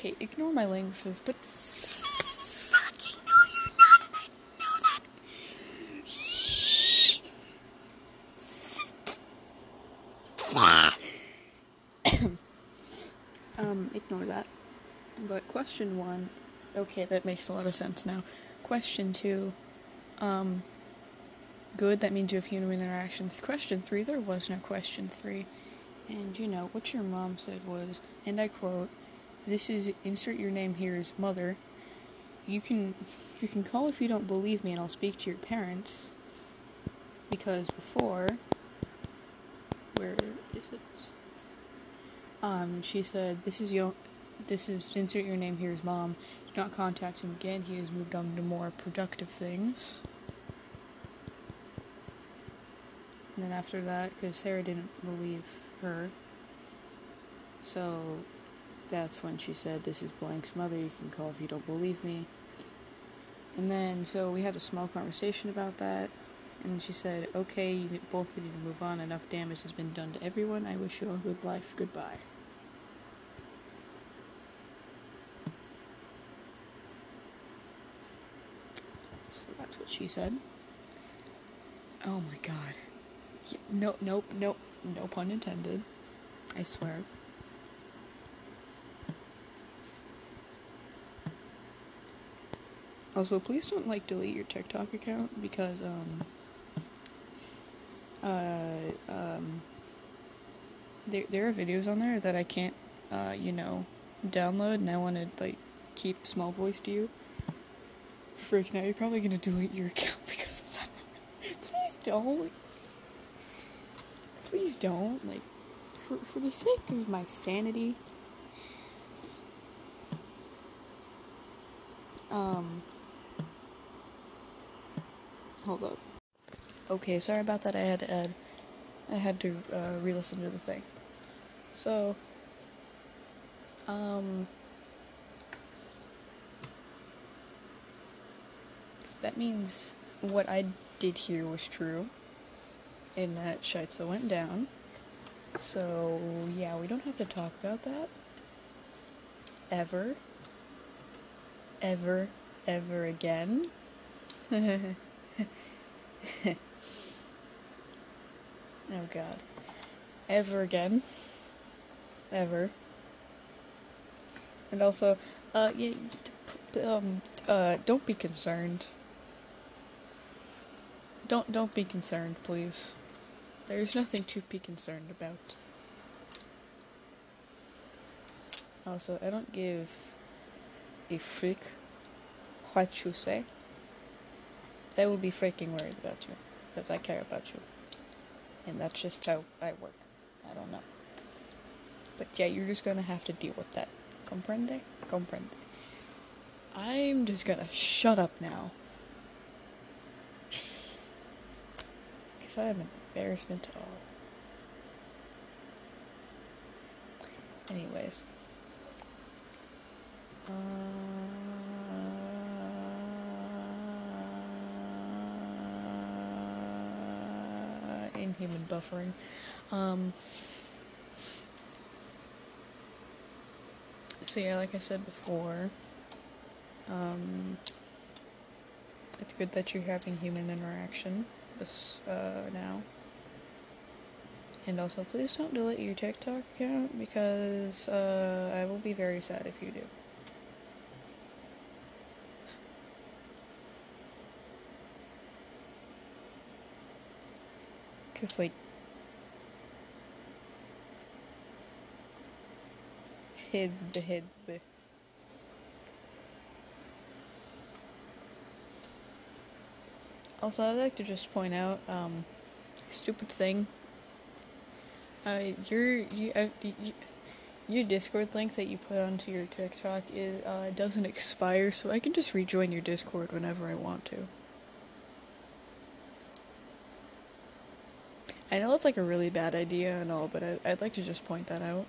Okay, ignore my languages, but Fucking no, you're not, and I know that. um, ignore that. But question one, okay, that makes a lot of sense now. Question two, um, good, that means you have human interactions. Question three, there was no question three. And you know, what your mom said was, and I quote, this is insert your name here is mother. You can you can call if you don't believe me and I'll speak to your parents. Because before where is it? Um, she said, "This is your, this is insert your name here is mom. Do not contact him again. He has moved on to more productive things." And then after that, because Sarah didn't believe her, so that's when she said, "This is Blank's mother. You can call if you don't believe me." And then, so we had a small conversation about that. And she said, Okay, you both need to move on. Enough damage has been done to everyone. I wish you all good life. Goodbye. So that's what she said. Oh my god. Yeah, no, nope, nope, no pun intended. I swear. Also, please don't like delete your TikTok account because um uh um there there are videos on there that I can't uh you know download and I want to like keep small voice to you. Freak out, you're probably gonna delete your account because of that. Please don't. Please don't. Like for for the sake of my sanity. Um hold up. Okay, sorry about that. I had to add. I had to uh, re-listen to the thing. So, um, that means what I did here was true, and that Scheitza went down. So yeah, we don't have to talk about that ever, ever, ever again. Oh god. Ever again. Ever. And also, uh, yeah, um, uh, don't be concerned. Don't, don't be concerned, please. There's nothing to be concerned about. Also, I don't give a freak what you say. I will be freaking worried about you, because I care about you. And that's just how I work. I don't know. But yeah, you're just gonna have to deal with that. Comprende? Comprende. I'm just gonna shut up now. Because I am an embarrassment to all. Anyways. Uh, inhuman buffering. Um, so yeah, like I said before, um, it's good that you're having human interaction this uh, now. And also, please don't delete your TikTok account because uh, I will be very sad if you do. Cause like حزب حزب Also, I'd like to just point out, um, stupid thing. Uh, your you, uh, you, your Discord link that you put onto your TikTok is uh doesn't expire, so I can just rejoin your Discord whenever I want to. I know it's like a really bad idea and all, but I, I'd like to just point that out.